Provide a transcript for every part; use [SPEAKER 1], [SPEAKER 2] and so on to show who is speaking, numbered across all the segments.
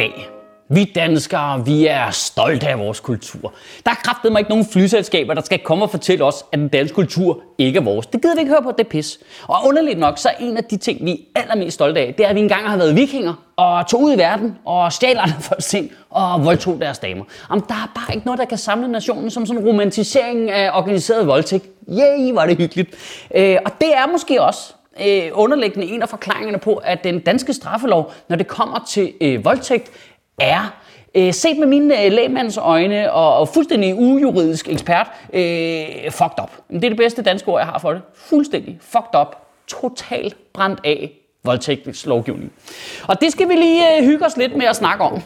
[SPEAKER 1] Dag. Vi danskere, vi er stolte af vores kultur. Der er kraftet mig ikke nogen flyselskaber, der skal komme og fortælle os, at den danske kultur ikke er vores. Det gider vi ikke høre på, det er pis. Og underligt nok, så er en af de ting, vi er allermest stolte af, det er, at vi engang har været vikinger og tog ud i verden og stjal andre folks ting og voldtog deres damer. Om der er bare ikke noget, der kan samle nationen som sådan en romantisering af organiseret voldtægt. Yay, var det hyggeligt. Øh, og det er måske også øh, underliggende en af forklaringerne på, at den danske straffelov, når det kommer til øh, voldtægt, er øh, set med mine øh, lægmands øjne og, og fuldstændig ujuridisk ekspert, øh, fucked up. Det er det bedste danske ord, jeg har for det. Fuldstændig fucked up. Totalt brændt af voldtægtslovgivning. Og det skal vi lige øh, hygge os lidt med at snakke om.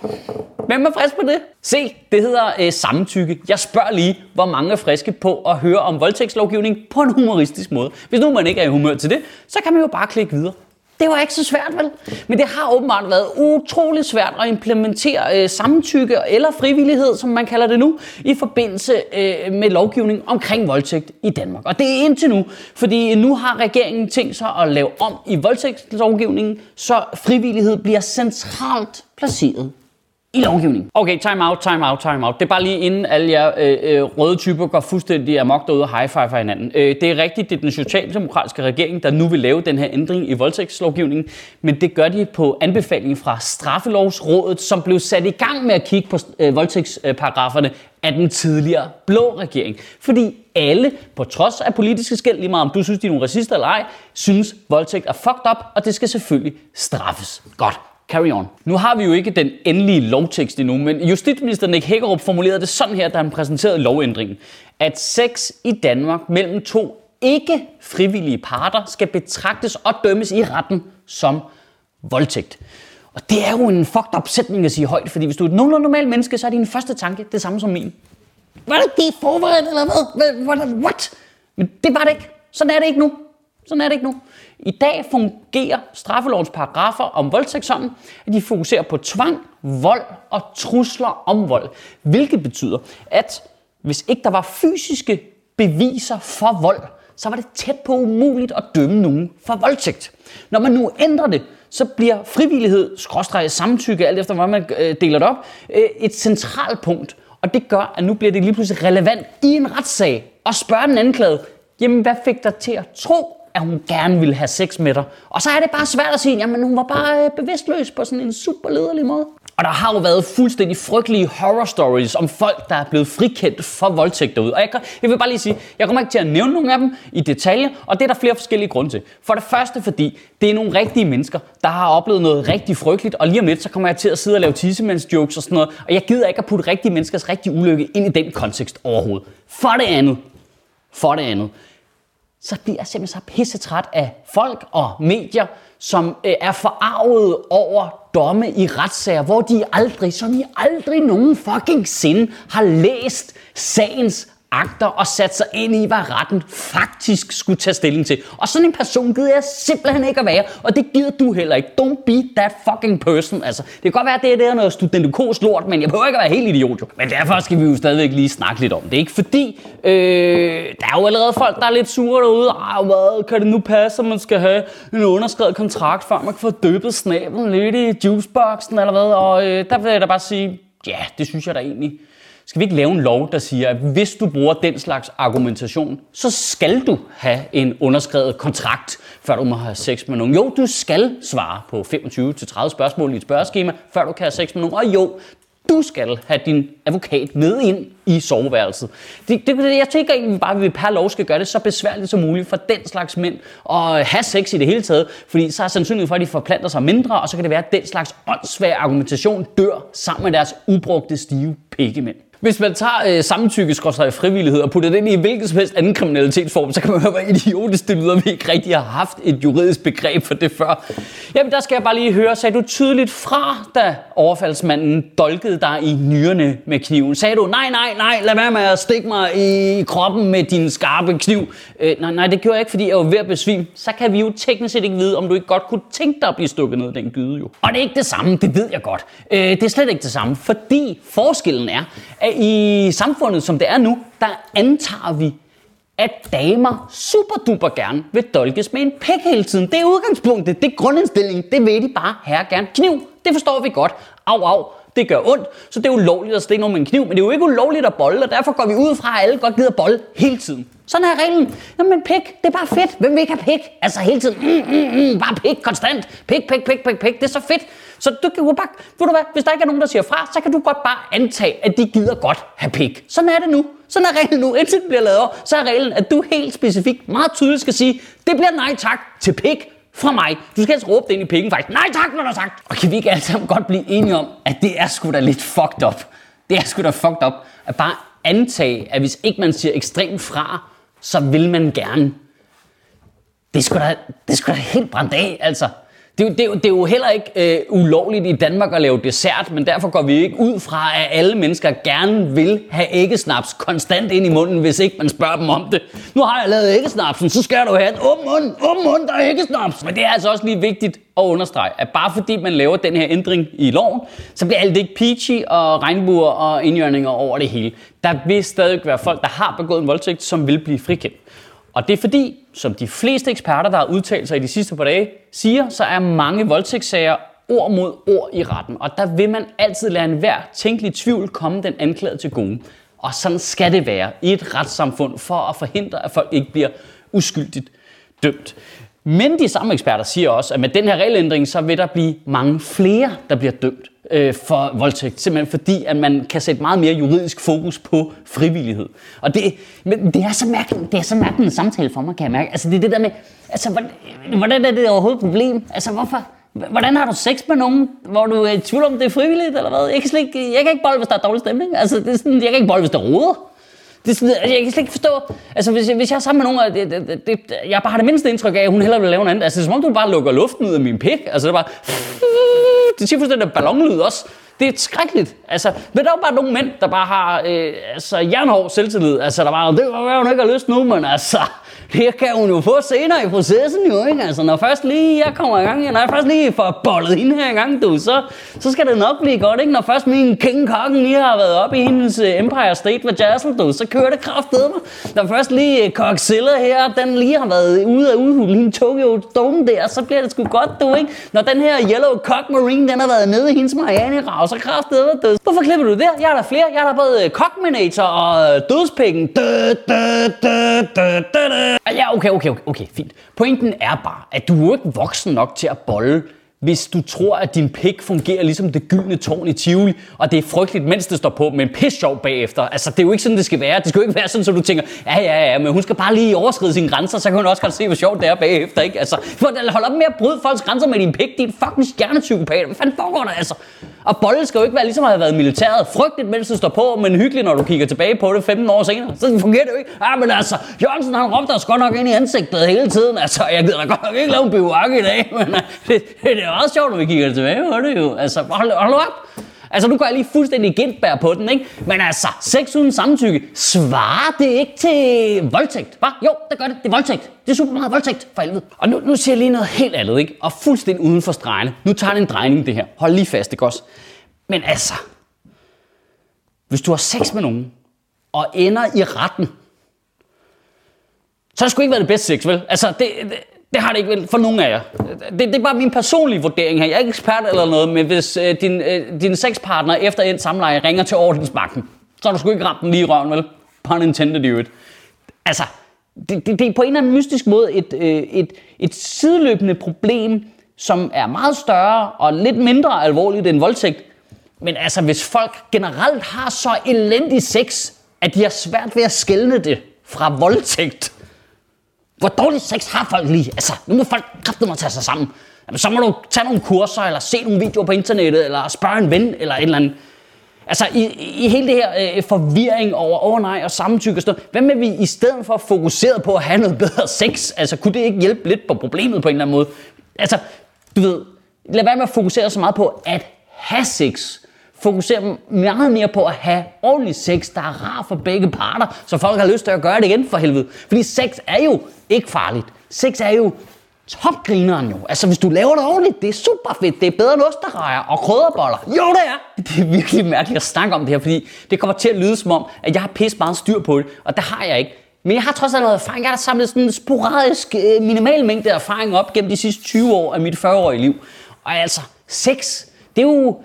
[SPEAKER 1] Hvem er frisk på det? Se, det hedder øh, samtykke. Jeg spørger lige, hvor mange er friske på at høre om voldtægtslovgivning på en humoristisk måde. Hvis nu man ikke er i humør til det, så kan man jo bare klikke videre. Det var ikke så svært, vel? Men det har åbenbart været utrolig svært at implementere øh, samtykke eller frivillighed, som man kalder det nu, i forbindelse øh, med lovgivning omkring voldtægt i Danmark. Og det er indtil nu, fordi nu har regeringen tænkt sig at lave om i voldtægtslovgivningen, så frivillighed bliver centralt placeret i lovgivningen. Okay, time out, time out, time out. Det er bare lige inden alle jer øh, øh, røde typer går fuldstændig amok derude og high five hinanden. Øh, det er rigtigt, det er den socialdemokratiske regering, der nu vil lave den her ændring i voldtægtslovgivningen, men det gør de på anbefaling fra Straffelovsrådet, som blev sat i gang med at kigge på øh, voldtægtsparagraferne af den tidligere blå regering. Fordi alle, på trods af politiske skæld, lige meget om du synes, de er nogle racister eller ej, synes, voldtægt er fucked up, og det skal selvfølgelig straffes. Godt. Carry on. Nu har vi jo ikke den endelige lovtekst endnu, men justitsminister Nick Hækkerup formulerede det sådan her, da han præsenterede lovændringen. At sex i Danmark mellem to ikke frivillige parter skal betragtes og dømmes i retten som voldtægt. Og det er jo en fucked up sætning at sige højt, fordi hvis du er et nogenlunde normalt menneske, så er din første tanke det samme som min. Var det det forberedt, eller hvad? What? Men det var det ikke. Sådan er det ikke nu. Sådan er det ikke nu. I dag fungerer straffelovens paragrafer om voldtægt sådan, at de fokuserer på tvang, vold og trusler om vold. Hvilket betyder, at hvis ikke der var fysiske beviser for vold, så var det tæt på umuligt at dømme nogen for voldtægt. Når man nu ændrer det, så bliver frivillighed, skråstreget samtykke, alt efter hvordan man øh, deler det op, øh, et centralt punkt. Og det gør, at nu bliver det lige pludselig relevant i en retssag at spørge den anklagede, jamen hvad fik dig til at tro, at hun gerne ville have sex med dig. Og så er det bare svært at sige, jamen hun var bare øh, bevidstløs på sådan en super lederlig måde. Og der har jo været fuldstændig frygtelige horror stories om folk, der er blevet frikendt for voldtægt derude. Og jeg, jeg vil bare lige sige, jeg kommer ikke til at nævne nogen af dem i detaljer, og det er der flere forskellige grunde til. For det første fordi, det er nogle rigtige mennesker, der har oplevet noget rigtig frygteligt, og lige om lidt, så kommer jeg til at sidde og lave tissemands jokes og sådan noget, og jeg gider ikke at putte rigtige menneskers rigtige ulykke ind i den kontekst overhovedet. For det andet, for det andet, så bliver jeg simpelthen så pissetræt af folk og medier, som øh, er forarvet over domme i retssager, hvor de aldrig, som I aldrig nogen fucking sind har læst sagens akter og sat sig ind i, hvad retten faktisk skulle tage stilling til. Og sådan en person gider jeg simpelthen ikke at være, og det gider du heller ikke. Don't be that fucking person. Altså, det kan godt være, at det er, det er noget studentikos lort, men jeg behøver ikke at være helt idiot. Jo. Men derfor skal vi jo stadigvæk lige snakke lidt om det. Ikke fordi, øh, der er jo allerede folk, der er lidt sure derude. Ej, hvad, kan det nu passe, at man skal have en underskrevet kontrakt, før man kan få døbet snablen lidt i juiceboxen eller hvad? Og øh, der vil jeg da bare sige, ja, det synes jeg da egentlig skal vi ikke lave en lov, der siger, at hvis du bruger den slags argumentation, så skal du have en underskrevet kontrakt, før du må have sex med nogen? Jo, du skal svare på 25-30 spørgsmål i et spørgeskema, før du kan have sex med nogen. Og jo, du skal have din advokat med ind i soveværelset. Det, det, jeg tænker egentlig bare, at vi per lov skal gøre det så besværligt som muligt for den slags mænd at have sex i det hele taget, fordi så er sandsynligheden for, at de forplanter sig mindre, og så kan det være, at den slags åndssvær argumentation dør sammen med deres ubrugte stive pikkemænd. Hvis man tager øh, samtykke frivillighed og putter det ind i hvilken som helst anden kriminalitetsform, så kan man høre, hvor idiotisk det lyder, vi ikke rigtig har haft et juridisk begreb for det før. Jamen, der skal jeg bare lige høre, sagde du tydeligt fra, da overfaldsmanden dolkede dig i nyrene med kniven? Sagde du, nej, nej, nej, lad være med at stikke mig i kroppen med din skarpe kniv? Øh, nej, nej, det gjorde jeg ikke, fordi jeg var ved at besvime. Så kan vi jo teknisk set ikke vide, om du ikke godt kunne tænke dig at blive stukket ned i den gyde jo. Og det er ikke det samme, det ved jeg godt. Øh, det er slet ikke det samme, fordi forskellen er, at i samfundet, som det er nu, der antager vi, at damer super duper gerne vil dolkes med en pæk hele tiden. Det er udgangspunktet, det er grundindstilling, det vil de bare her gerne. Kniv, det forstår vi godt. Au, au, det gør ondt, så det er ulovligt at stikke nogen med en kniv, men det er jo ikke ulovligt at bolle, og derfor går vi ud fra, at alle godt gider bolle hele tiden. Sådan er reglen. Jamen pik, det er bare fedt. Hvem vil ikke have pik? Altså hele tiden, mm, mm, mm, bare pik konstant. Pik, pik, pik, pik, pik. Det er så fedt. Så du kan jo bare, ved du hvad, hvis der ikke er nogen, der siger fra, så kan du godt bare antage, at de gider godt have pik. Sådan er det nu. Sådan er reglen nu. Indtil det bliver lavet så er reglen, at du helt specifikt meget tydeligt skal sige, det bliver nej tak til pik fra mig. Du skal altså råbe det ind i pikken faktisk. Nej tak, når du har sagt. Og kan vi ikke alle sammen godt blive enige om, at det er sgu da lidt fucked up. Det er sgu da fucked up. At bare antage, at hvis ikke man siger ekstremt fra, så vil man gerne. Det skulle da, det skulle da helt brændt af, altså. Det, det, det er jo heller ikke øh, ulovligt i Danmark at lave dessert, men derfor går vi ikke ud fra, at alle mennesker gerne vil have æggesnaps konstant ind i munden, hvis ikke man spørger dem om det. Nu har jeg lavet æggesnapsen, så skal du have en åben mund, åben mund, der er æggesnaps. Men det er altså også lige vigtigt at understrege, at bare fordi man laver den her ændring i loven, så bliver alt ikke peachy og regnbuer og indjørninger over det hele. Der vil stadig være folk, der har begået en voldtægt, som vil blive frikendt. Og det er fordi, som de fleste eksperter, der har udtalt sig i de sidste par dage, siger, så er mange voldtægtssager ord mod ord i retten. Og der vil man altid lade enhver tænkelig tvivl komme den anklagede til gode. Og sådan skal det være i et retssamfund for at forhindre, at folk ikke bliver uskyldigt dømt. Men de samme eksperter siger også, at med den her regelændring, så vil der blive mange flere, der bliver dømt øh, for voldtægt. Simpelthen fordi, at man kan sætte meget mere juridisk fokus på frivillighed. Og det, men det er så mærkeligt, det er så mærkeligt en samtale for mig, kan jeg mærke. Altså det er det der med, altså hvordan, hvordan er det overhovedet et problem? Altså hvorfor? Hvordan har du sex med nogen, hvor du er i tvivl om, det er frivilligt, eller hvad? Jeg kan, slet ikke, jeg kan ikke bolle, hvis der er dårlig stemning. Altså, det er sådan, jeg kan ikke bolle, hvis der roder. Det jeg kan slet ikke forstå, altså hvis hvis jeg er sammen med nogen, det, det, det, jeg bare har det mindste indtryk af, at hun hellere vil lave noget andet. Altså det er som om, du bare lukker luften ud af min pik. Altså det er bare, det siger fuldstændig ballonlyd også. Det er skrækkeligt. Altså, men der er jo bare nogle mænd, der bare har øh, altså, jernhård selvtillid. Altså, der bare, det var jo ikke har lyst nu, men altså, det kan hun jo få senere i processen jo, ikke? Altså, når først lige jeg kommer i gang, når jeg først lige får bollet hende her i gang, du, så, så skal det nok blive godt, ikke? Når først min King Kokken lige har været op i hendes øh, Empire State med Jazzle, du, så kører det kraftedeme. Når først lige øh, Coxilla her, den lige har været ude af udhulen i Tokyo Dome der, så bliver det sgu godt, du, ikke? Når den her Yellow Cock Marine, den har været nede i hendes Marianne-rav, så kraftedeme, du. Hvorfor klipper du der? Jeg har der flere. Jeg har der både øh, Cockminator og Dødspikken. Dø. Ah, ja, okay, okay, okay, okay, fint. Pointen er bare, at du er ikke voksen nok til at bolle hvis du tror, at din pik fungerer ligesom det gyldne tårn i Tivoli, og det er frygteligt, mens det står på, men pis sjov bagefter. Altså, det er jo ikke sådan, det skal være. Det skal jo ikke være sådan, som du tænker, ja, ja, ja, men hun skal bare lige overskride sine grænser, så kan hun også godt se, hvor sjovt det er bagefter, ikke? Altså, hold op med at bryde folks grænser med din pik, din fucking stjernepsykopat. Hvad fanden foregår der, altså? Og bolden skal jo ikke være ligesom at have været militæret. Frygteligt, mens det står på, men hyggeligt, når du kigger tilbage på det 15 år senere. Så fungerer det jo ikke. Ah, men altså, Jørgensen han råbte os godt nok ind i ansigtet hele tiden. Altså, jeg gider da godt nok ikke lave en bivak i dag, men det, det, det, er meget sjovt, når vi kigger tilbage på det jo. Altså, hold, hold op. Altså, nu går jeg lige fuldstændig gentbær på den, ikke? Men altså, sex uden samtykke, svarer det ikke til voldtægt? Hva? Jo, det gør det. Det er voldtægt. Det er super meget voldtægt, for helvede. Og nu, nu siger jeg lige noget helt andet, ikke? Og fuldstændig uden for stregene. Nu tager det en drejning, det her. Hold lige fast, ikke også? Men altså, hvis du har sex med nogen, og ender i retten, så har det sgu ikke været det bedste sex, vel? Altså, det, det, det har det ikke vel for nogen af jer. Det, det er bare min personlige vurdering her. Jeg er ikke ekspert eller noget, men hvis øh, din, øh, din sexpartner efter en samleje ringer til ordensmagten, så har du sgu ikke ramt den lige i røven, vel? Pun intended you it. Altså, det, det, det er på en eller anden mystisk måde et, øh, et, et sideløbende problem, som er meget større og lidt mindre alvorligt end voldtægt, Men altså, hvis folk generelt har så elendig sex, at de har svært ved at skelne det fra voldtægt. Hvor dårlig sex har folk lige? Altså, nu må folk kræfte at tage sig sammen. Jamen, så må du tage nogle kurser, eller se nogle videoer på internettet, eller spørge en ven, eller et eller andet. Altså i, i hele det her øh, forvirring over, åh oh, nej, og samtykke og sådan noget. Hvad med vi i stedet for fokuseret på at have noget bedre sex? Altså kunne det ikke hjælpe lidt på problemet på en eller anden måde? Altså, du ved, lad være med at fokusere så meget på at have sex. Fokusere meget mere på at have ordentlig sex, der er rar for begge parter, så folk har lyst til at gøre det igen for helvede. Fordi sex er jo ikke farligt. Sex er jo topgrineren jo. Altså, hvis du laver det ordentligt, det er super fedt. Det er bedre end osterrejer og krydderboller. Jo, det er. Det er virkelig mærkeligt at snakke om det her, fordi det kommer til at lyde som om, at jeg har pisse meget styr på det, og det har jeg ikke. Men jeg har trods alt noget erfaring. Jeg har samlet sådan en sporadisk, øh, minimal mængde erfaring op gennem de sidste 20 år af mit 40-årige liv. Og altså, sex, det er jo,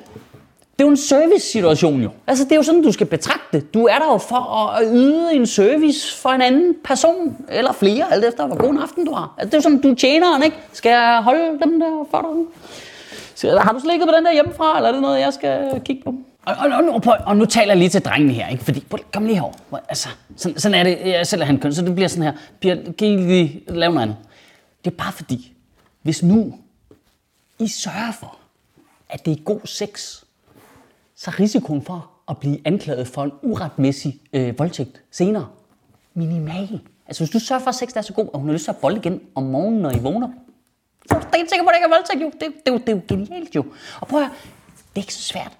[SPEAKER 1] det er jo en service-situation jo. Altså, det er jo sådan, du skal betragte det. Du er der jo for at yde en service for en anden person, eller flere, alt efter hvor god en aften du har. Altså, det er jo sådan, du tjener ikke? Skal jeg holde dem der for dig? Så, har du slikket på den der hjemmefra, eller er det noget, jeg skal kigge på? Og, og, og, og, og nu taler jeg lige til drengene her, ikke? Fordi, kom lige herover. Altså, sådan, sådan er det. Jeg selv er han køn, så det bliver sådan her. Bliver, kan I lige lave noget andet? Det er bare fordi, hvis nu I sørger for, at det er god sex, så er risikoen for at blive anklaget for en uretmæssig øh, voldtægt senere minimal. Altså hvis du sørger for, at sex er så god, og hun har lyst til at bolle igen om morgenen, når I vågner, så er du sikker på, at det ikke er voldtægt, jo. Det, det, det, det er jo genialt, jo. Og prøv at høre, det er ikke så svært.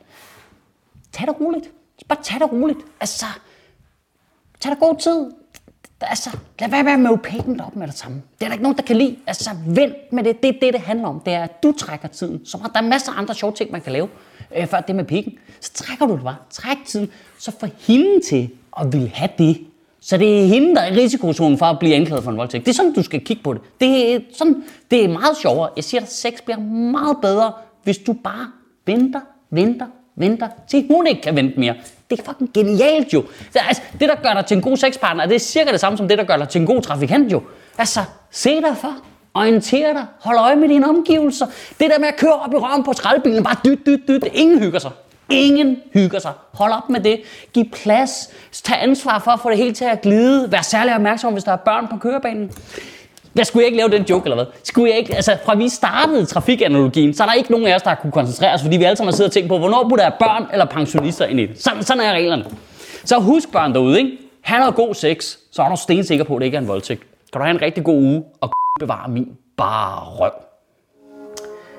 [SPEAKER 1] Tag det roligt. Bare tag det roligt. Altså, tag dig god tid. Altså, lad være med at møde pækken op med det samme. Det er der ikke nogen, der kan lide. Altså, vent med det. Det er det, det handler om. Det er, at du trækker tiden. Så der er masser af andre sjove ting, man kan lave øh, før det med pikken. Så trækker du det bare. Træk tiden. Så får hende til at vil have det. Så det er hende, der er risikozonen for at blive anklaget for en voldtægt. Det er sådan, du skal kigge på det. Det er, sådan, det er meget sjovere. Jeg siger, at sex bliver meget bedre, hvis du bare venter, venter, venter, til hun ikke kan vente mere. Det er fucking genialt jo. Det, altså, det, der gør dig til en god sexpartner, det er cirka det samme som det, der gør dig til en god trafikant jo. Altså, se dig for. Orienter dig. Hold øje med dine omgivelser. Det der med at køre op i røven på skraldbilen, bare dyt, dyt, dyt. Ingen hygger sig. Ingen hygger sig. Hold op med det. Giv plads. Tag ansvar for at få det hele til at glide. Vær særlig opmærksom, hvis der er børn på kørebanen. Hvad skulle jeg ikke lave den joke, eller hvad? Skulle jeg ikke, altså fra vi startede trafikanalogien, så er der ikke nogen af os, der har kunne koncentrere os, fordi vi alle sammen har siddet og tænkt på, hvornår burde der børn eller pensionister ind i det. Sådan, sådan er reglerne. Så husk børn derude, ikke? Han har god sex, så er du stensikker på, at det ikke er en voldtægt. Kan du have en rigtig god uge, og bevare min bare røv.